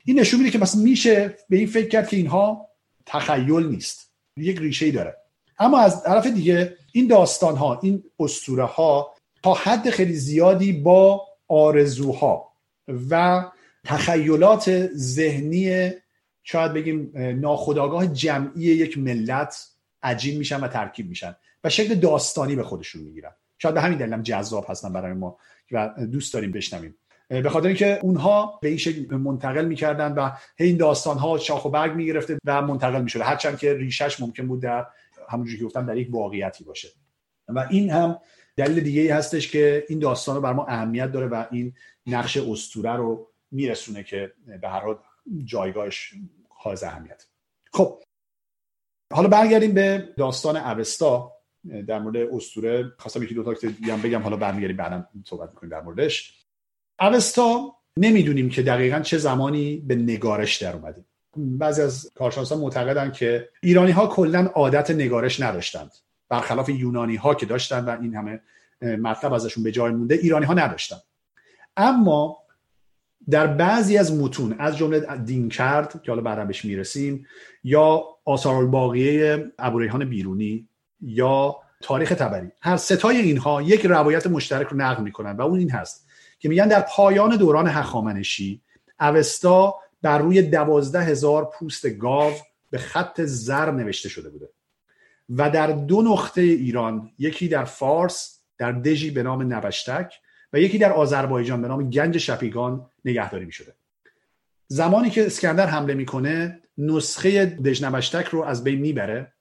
این نشون میده که مثلا میشه به این فکر کرد که اینها تخیل نیست. یک ریشه ای داره. اما از طرف دیگه این داستان ها این اسطوره ها تا حد خیلی زیادی با آرزوها و تخیلات ذهنی شاید بگیم ناخودآگاه جمعی یک ملت عجیب میشن و ترکیب میشن و شکل داستانی به خودشون می‌گیرن. شاید به همین دلیل جذاب هستن برای ما و دوست داریم بشنویم. به خاطر اینکه اونها به این شکل منتقل می‌کردن و این داستان ها شاخ و برگ می‌گرفته و منتقل می‌شده هرچند که ریشش ممکن بود در همونجوری که گفتم در یک واقعیتی باشه. و این هم دلیل دیگه ای هستش که این داستان رو بر ما اهمیت داره و این نقش استوره رو میرسونه که به هر حال جایگاهش حائز اهمیت. خب حالا برگردیم به داستان اوستا. در مورد اسطوره خواستم یکی دو تا دیگه بگم. حالا برمیگردیم بعدا صحبت می‌کنیم در موردش. اوستا نمی‌دونیم که دقیقا چه زمانی به نگارش در اومده بعضی از کارشناسان معتقدن که ایرانی ها کلا عادت نگارش نداشتند. برخلاف یونانی ها که داشتن و این همه مطلب ازشون به جای مونده ایرانی ها نداشتن. اما در بعضی از متون از جمله دین کرد که حالا بعدا بهش می‌رسیم یا آثار الباقیه ابوریحان بیرونی یا تاریخ تبری. هر ستای اینها یک روایت مشترک رو نقل می‌کنن و اون این هست. که میگن در پایان دوران هخامنشی اوستا بر روی دوازده هزار پوست گاو به خط زر نوشته شده بوده. و در دو نقطه ایران یکی در فارس در دژی به نام نبشتک و یکی در آذربایجان به نام گنج شپیگان نگهداری می شده زمانی که اسکندر حمله می‌کنه نسخه دژ نبشتک رو از بین می‌بره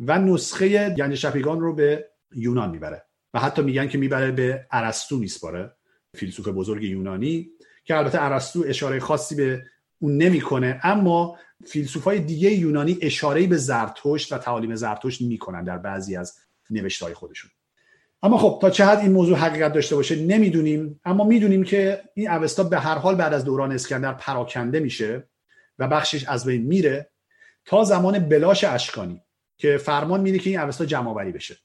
و نسخه گنج شپیگان رو به یونان می‌بره. و حتی میگن که می‌بره به ارسطو میسپاره. فیلسوف بزرگ یونانی که البته ارسطو اشاره خاصی به اون نمی‌کنه اما فیلسوفای دیگه یونانی اشاره به زرتشت و تعالیم زرتشت می‌کنن در بعضی از نوشتهای خودشون. اما خب تا چه حد این موضوع حقیقت داشته باشه نمی‌دونیم اما می‌دونیم که این اوستا به هر حال بعد از دوران اسکندر پراکنده میشه و بخشش از بین میره تا زمان بلاش اشکانی که فرمان میده که این اوستا جمع بشه.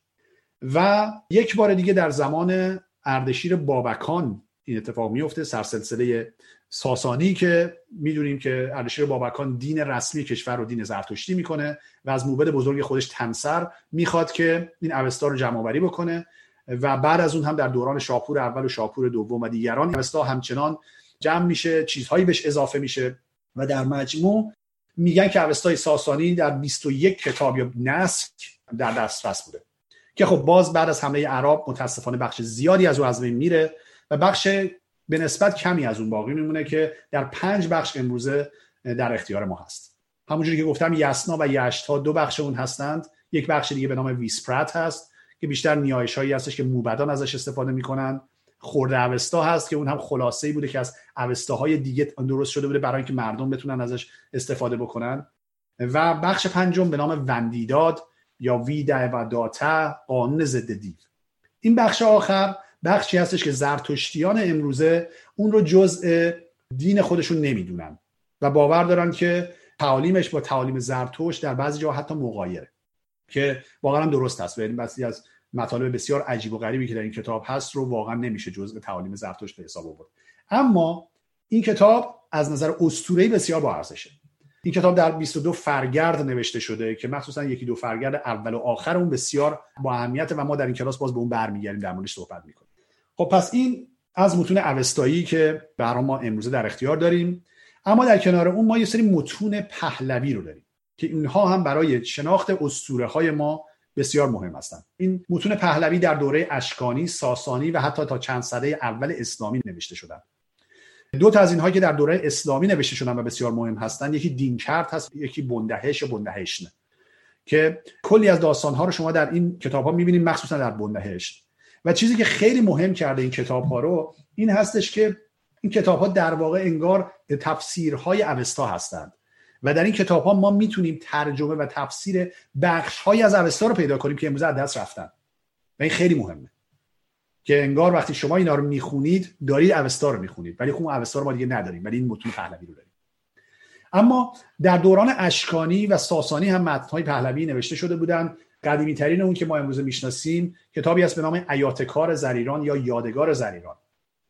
و یک بار دیگه در زمان اردشیر بابکان این اتفاق میفته سرسلسله ساسانی که می‌دونیم که اردشیر بابکان دین رسمی کشور رو دین زرتشتی می‌کنه و از موبد بزرگ خودش تمسر می‌خواد که این اوستا رو جمع بکنه و بعد از اون هم در دوران شاپور اول و شاپور دوم و دیگران اوستا همچنان جمع میشه چیزهایی بهش اضافه میشه و در مجموع میگن که اوستای ساسانی در 21 کتاب یا نسک در دسترس بوده. که خب باز بعد از حمله عرب متاسفانه بخش زیادی از او از بین میره و بخش به نسبت کمی از اون باقی میمونه که در پنج بخش امروزه در اختیار ما هست. همونجوری که گفتم یسنا و یشتا دو بخش اون هستند. یک بخش دیگه به نام ویسپرت هست که بیشتر نیایش هایی هستش که موبدان ازش استفاده می‌کنن. خورده اوستا هست که اون هم خلاصه ای بوده که از اوستاهای دیگه درست شده بوده برای اینکه مردم بتونن ازش استفاده بکنن. و بخش پنجم به نام وندیداد یا ویده و داتا قانون ضد دیو این بخش آخر بخشی هستش که زرتشتیان امروزه اون رو جزء دین خودشون نمی‌دونن و باور دارن که تعالیمش با تعالیم زرتشت در بعضی جاها حتی مغایره که واقعا درست هست این از مطالب بسیار عجیب و غریبی که در این کتاب هست رو واقعا نمیشه جزء تعالیم زرتشت به حساب آورد. اما این کتاب از نظر اسطوره‌ای بسیار با ارزشه. این کتاب در 22 فرگرد نوشته شده که مخصوصا یکی دو فرگرد اول و آخر اون بسیار با اهمیت و ما در این کلاس باز به اون برمیگردیم در موردش صحبت می‌کنیم. خب پس این از متون اوستایی که برای ما امروزه در اختیار داریم. اما در کنار اون ما یه سری متون پهلوی رو داریم که اینها هم برای شناخت اسطوره های ما بسیار مهم هستند. این متون پهلوی در دوره اشکانی ساسانی و حتی تا چند سده اول اسلامی نوشته شدند دو تا از اینها که در دوره اسلامی نوشته شدن و بسیار مهم هستند یکی دینکرد هست یکی بندهش و بندهشنه که کلی از داستانها رو شما در این کتاب ها می‌بینید مخصوصا در بندهشت. و چیزی که خیلی مهم کرده این کتاب ها رو این هستش که این کتاب ها در واقع انگار تفسیرهای اوستا هستند. و در این کتاب ها ما می‌تونیم ترجمه و تفسیر بخش های از اوستا رو پیدا کنیم که امروز از دست رفتن. و این خیلی مهمه. که انگار وقتی شما اینا رو می‌خونید دارید اوستا رو می‌خونید. ولی خب اوستا رو ما دیگه نداریم. ولی این متون پهلوی رو داریم. اما در دوران اشکانی و ساسانی هم متنهای پهلوی نوشته شده بودن. قدیمی ترین اون که ما امروز می‌شناسیم کتابی است به نام ایاتکار زریران یا یادگار زریران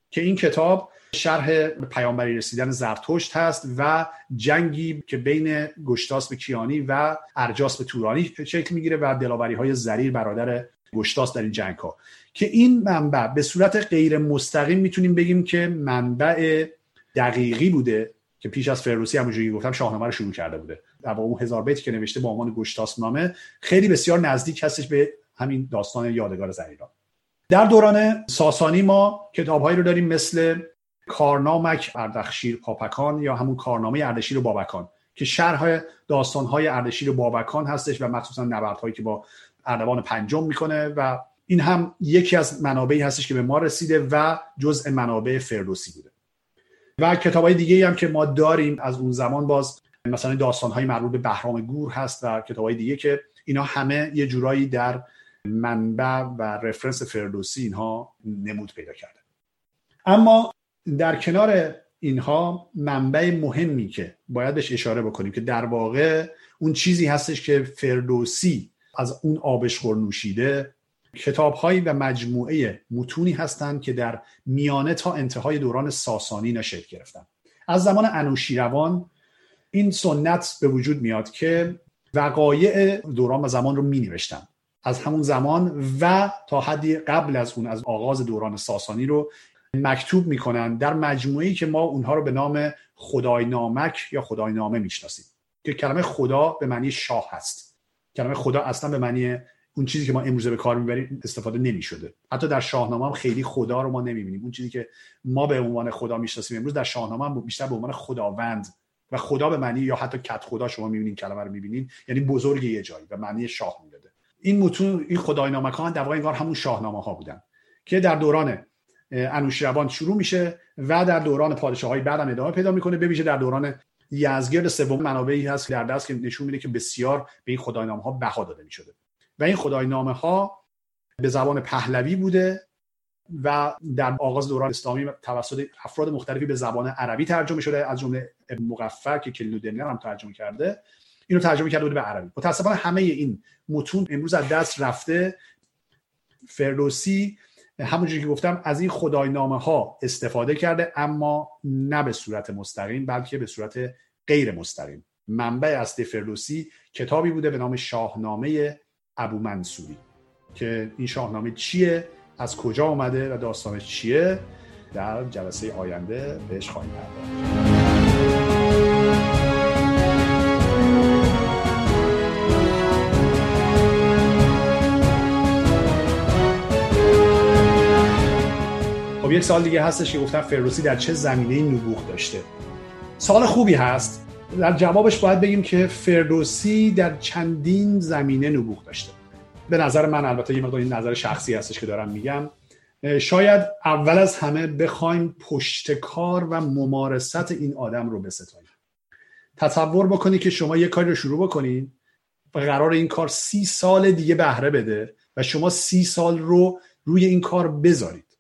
که این کتاب شرح پیامبری رسیدن زرتشت هست و جنگی که بین گشتاس به کیانی و ارجاس به تورانی شکل می‌گیره و دلاوری های زریر برادر گشتاس در این جنگ ها که این منبع به صورت غیر مستقیم می‌تونیم بگیم که منبع دقیقی بوده که پیش از فردوسی همونجوری گفتم شاهنامه رو شروع کرده بوده. در اون هزار بیتی که نوشته با عنوان گشتاس نامه خیلی بسیار نزدیک هستش به همین داستان یادگار زریران در دوران ساسانی ما کتابهایی رو داریم مثل کارنامک اردخشیر پاپکان یا همون کارنامه اردشیر بابکان که شرح داستانهای اردشیر بابکان هستش و مخصوصا نبردهایی که با اردوان پنجم می‌کنه و این هم یکی از منابعی هستش که به ما رسیده و جزء منابع فردوسی بوده. و کتاب های دیگه هم که ما داریم از اون زمان باز مثلا داستان های مربوط به بهرام گور هست و کتاب های دیگه که اینا همه یه جورایی در منبع و رفرنس فردوسی اینها نمود پیدا کرده. اما در کنار اینها منبع مهمی که باید بهش اشاره بکنیم که در واقع اون چیزی هستش که فردوسی از اون آبش نوشیده کتابهایی و مجموعه متونی هستند که در میانه تا انتهای دوران ساسانی نشد گرفتن. از زمان انوشیروان این سنت به وجود میاد که وقایع دوران و زمان رو می نوشتن از همون زمان و تا حدی قبل از اون از آغاز دوران ساسانی رو مکتوب می‌کنن در مجموعی که ما اونها رو به نام خدای نامک یا خدای نامه می‌شناسیم که کلمه خدا به معنی شاه هست. کلمه خدا اصلا به معنی اون چیزی که ما امروزه به کار می‌بریم استفاده نمی‌شده. حتی در شاهنامه هم خیلی خدا رو ما نمی‌بینیم. اون چیزی که ما به عنوان خدا می‌شناسیم امروز در شاهنامه هم بیشتر به عنوان خداوند و خدا به معنی یا حتی کت خدا شما می‌بینین کلمه رو می‌بینین یعنی بزرگ یه جایی به معنی شاه می‌داده. این متون این خدای نامه ها در واقع انگار همون شاهنامه ها بودن که در دوران انوشیروان شروع میشه و در دوران پادشاه های بعدم ادامه پیدا می‌کنه ببیشه در دوران یزگرد سوم منابعی هست در دست که نشون میده که بسیار به این خدای نامه ها بها داده می‌شده. و این خدای نامه ها به زبان پهلوی بوده و در آغاز دوران اسلامی توسط افراد مختلفی به زبان عربی ترجمه شده از جمله مقفر که کلودنگر هم ترجمه کرده. اینو ترجمه کرده بوده به عربی. متاسفانه همه این متون امروز از دست رفته. فردوسی همونجوری که گفتم از این خدای نامه ها استفاده کرده اما نه به صورت مستقیم بلکه به صورت غیر مستقیم. منبع اصلی فردوسی کتابی بوده به نام شاهنامه ابو منصوری که این شاهنامه چیه از کجا آمده و داستانش چیه در جلسه آینده بهش خواهیم پرداخت. خب یک سال دیگه هستش که گفتم فردوسی در چه زمینه نبوغ داشته. سال خوبی هست. در جوابش باید بگیم که فردوسی در چندین زمینه نبوغ داشته. به نظر من البته یه مقدار این نظر شخصی هستش که دارم میگم. شاید اول از همه بخوایم پشتکار و ممارست این آدم رو بستاییم. تصور بکنی که شما یه کاری رو شروع بکنید و قرار این کار سی سال دیگه بهره بده و شما سی سال رو روی این کار بذارید.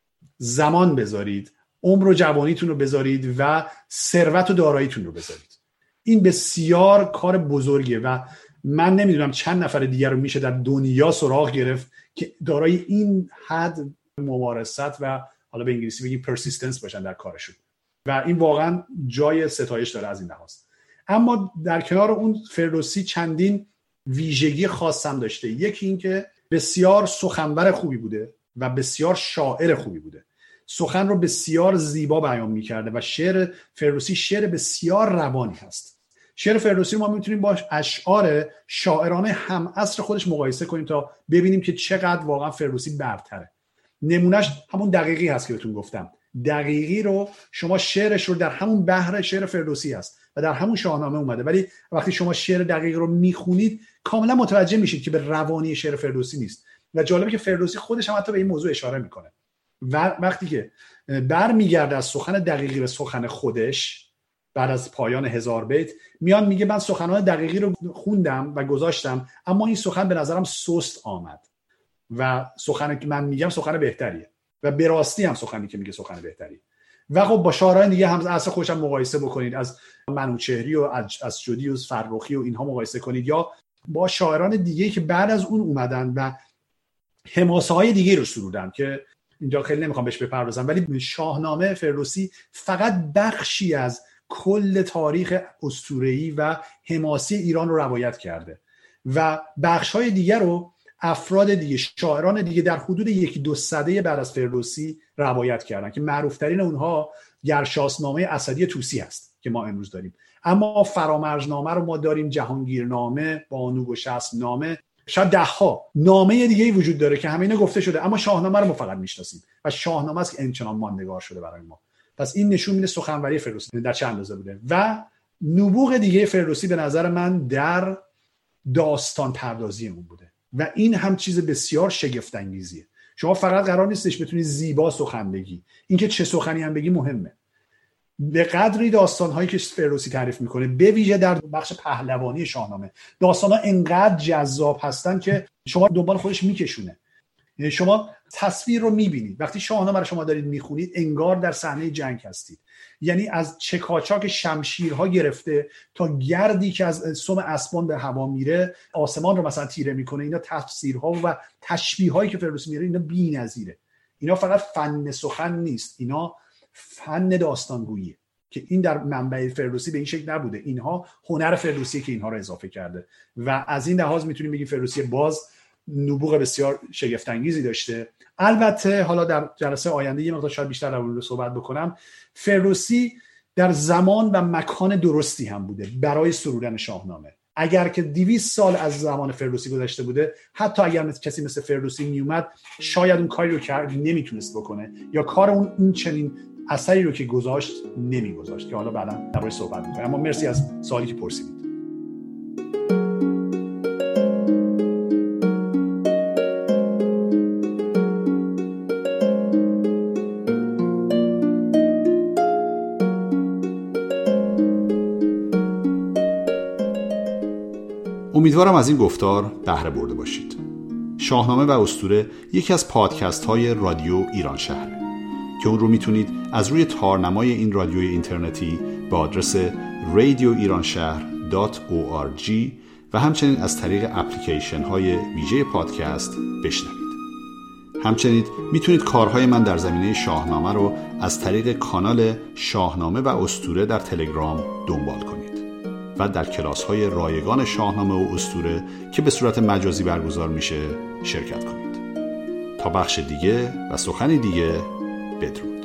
زمان بذارید عمر و جوانیتون رو بذارید و ثروت و داراییتون رو بذارید. این بسیار کار بزرگیه و من نمی‌دونم چند نفر دیگر رو میشه در دنیا سراغ گرفت که دارای این حد ممارست و حالا به انگلیسی بگیم پرسیستنس باشن در کارشون. و این واقعا جای ستایش داره از این لحاظ. اما در کنار اون فردوسی چندین ویژگی خاصم داشته. یکی اینکه بسیار سخنور خوبی بوده و بسیار شاعر خوبی بوده. سخن رو بسیار زیبا بیان می‌کرده و شعر فردوسی شعر بسیار روانی هست. شعر فردوسی ما می‌تونیم با اشعار شاعرانه هم اصر خودش مقایسه کنیم تا ببینیم که چقدر واقعا فردوسی برتره. نمونهش همون دقیقی هست که بهتون گفتم. دقیقی رو شما شعرش رو در همون بحر شعر فردوسی هست و در همون شاهنامه اومده. ولی وقتی شما شعر دقیق رو می‌خونید کاملا متوجه میشید که به روانی شعر فردوسی نیست. و جالبه که فردوسی خودش هم حتی به این موضوع اشاره می‌کنه. وقتی که برمیگرده از سخن دقیقی به سخن خودش بعد از پایان هزار بیت میان میگه من سخنان دقیقی رو خوندم و گذاشتم اما این سخن به نظرم سست آمد و سخنی که من میگم سخن بهتریه و به راستی هم سخنی که میگه سخن بهتری. و خب با شاعران دیگه هم از خوشم مقایسه بکنید از منوچهری و از جدی و فرخی و اینها مقایسه کنید یا با شاعران دیگه که بعد از اون اومدن و حماسه های دیگه رو سرودن که اینجا خیلی نمی‌خوام بهش بپردازم ولی شاهنامه فردوسی فقط بخشی از کل تاریخ استورهی و حماسی ایران رو روایت کرده و بخش های دیگر رو افراد دیگه شاعران دیگه در حدود یکی دو صده بعد از فردوسی روایت کردن که معروفترین اونها گرشاسنامه اسدی توسی هست که ما امروز داریم. اما فرامرزنامه رو ما داریم جهانگیرنامه بانو و نامه شاید ده ها نامه دیگه وجود داره که همینه گفته شده اما شاهنامه رو ما فقط می‌شناسیم و شاهنامه است که انچنان ماندگار شده برای ما. پس این نشون میده سخنوری فردوسی در چه اندازه بوده. و نبوغ دیگه فردوسی به نظر من در داستان پردازی اون بوده. و این هم چیز بسیار شگفت انگیزیه شما فقط قرار نیستش بتونی زیبا سخن بگی اینکه چه سخنی هم بگی مهمه. به قدری داستان هایی که فردوسی تعریف می‌کنه به ویژه در بخش پهلوانی شاهنامه. داستان ها انقدر جذاب هستن که شما دنبال خودش میکشونه. یعنی شما تصویر رو می‌بینید. وقتی شاهنامه رو شما دارید می‌خونید انگار در صحنه جنگ هستید. یعنی از چکاچاک شمشیرها گرفته تا گردی که از سم اسبان به هوا میره آسمان رو مثلا تیره می‌کنه. اینا تفسیرها و تشبیه هایی که فردوسی میره اینا بی‌نظیره. اینا فقط فن سخن نیست. اینا فن داستانگویی که این در منبع فردوسی به این شکل نبوده. اینها هنر فردوسی که اینها رو اضافه کرده. و از این لحاظ می‌تونیم بگیم فردوسی باز نبوغ بسیار شگفتانگیزی داشته. البته حالا در جلسه آینده یه مقدار شاید بیشتر در صحبت بکنم. فردوسی در زمان و مکان درستی هم بوده برای سرودن شاهنامه. اگر که 200 سال از زمان فردوسی گذشته بوده حتی اگر کسی مثل فردوسی میومد شاید اون کاری رو کرد نمی‌تونست بکنه. یا کار اون این چنین اثری رو که گذاشت نمیگذاشت که حالا بعدا دربارش صحبت می‌کنیم. اما مرسی از سوالی که پرسیدید.
امیدوارم از این گفتار بهره برده باشید. شاهنامه و استوره یکی از پادکست های رادیو ایران شهره که اون رو می‌تونید از روی تارنمای این رادیوی اینترنتی به آدرس رادیو ایران شهر و همچنین از طریق اپلیکیشن های ویژه پادکست بشنوید. همچنین می‌تونید کارهای من در زمینه شاهنامه رو از طریق کانال شاهنامه و استوره در تلگرام دنبال کنید و در کلاس های رایگان شاهنامه و استوره که به صورت مجازی برگزار میشه شرکت کنید. تا بخش دیگه و سخنی دیگه Pedro.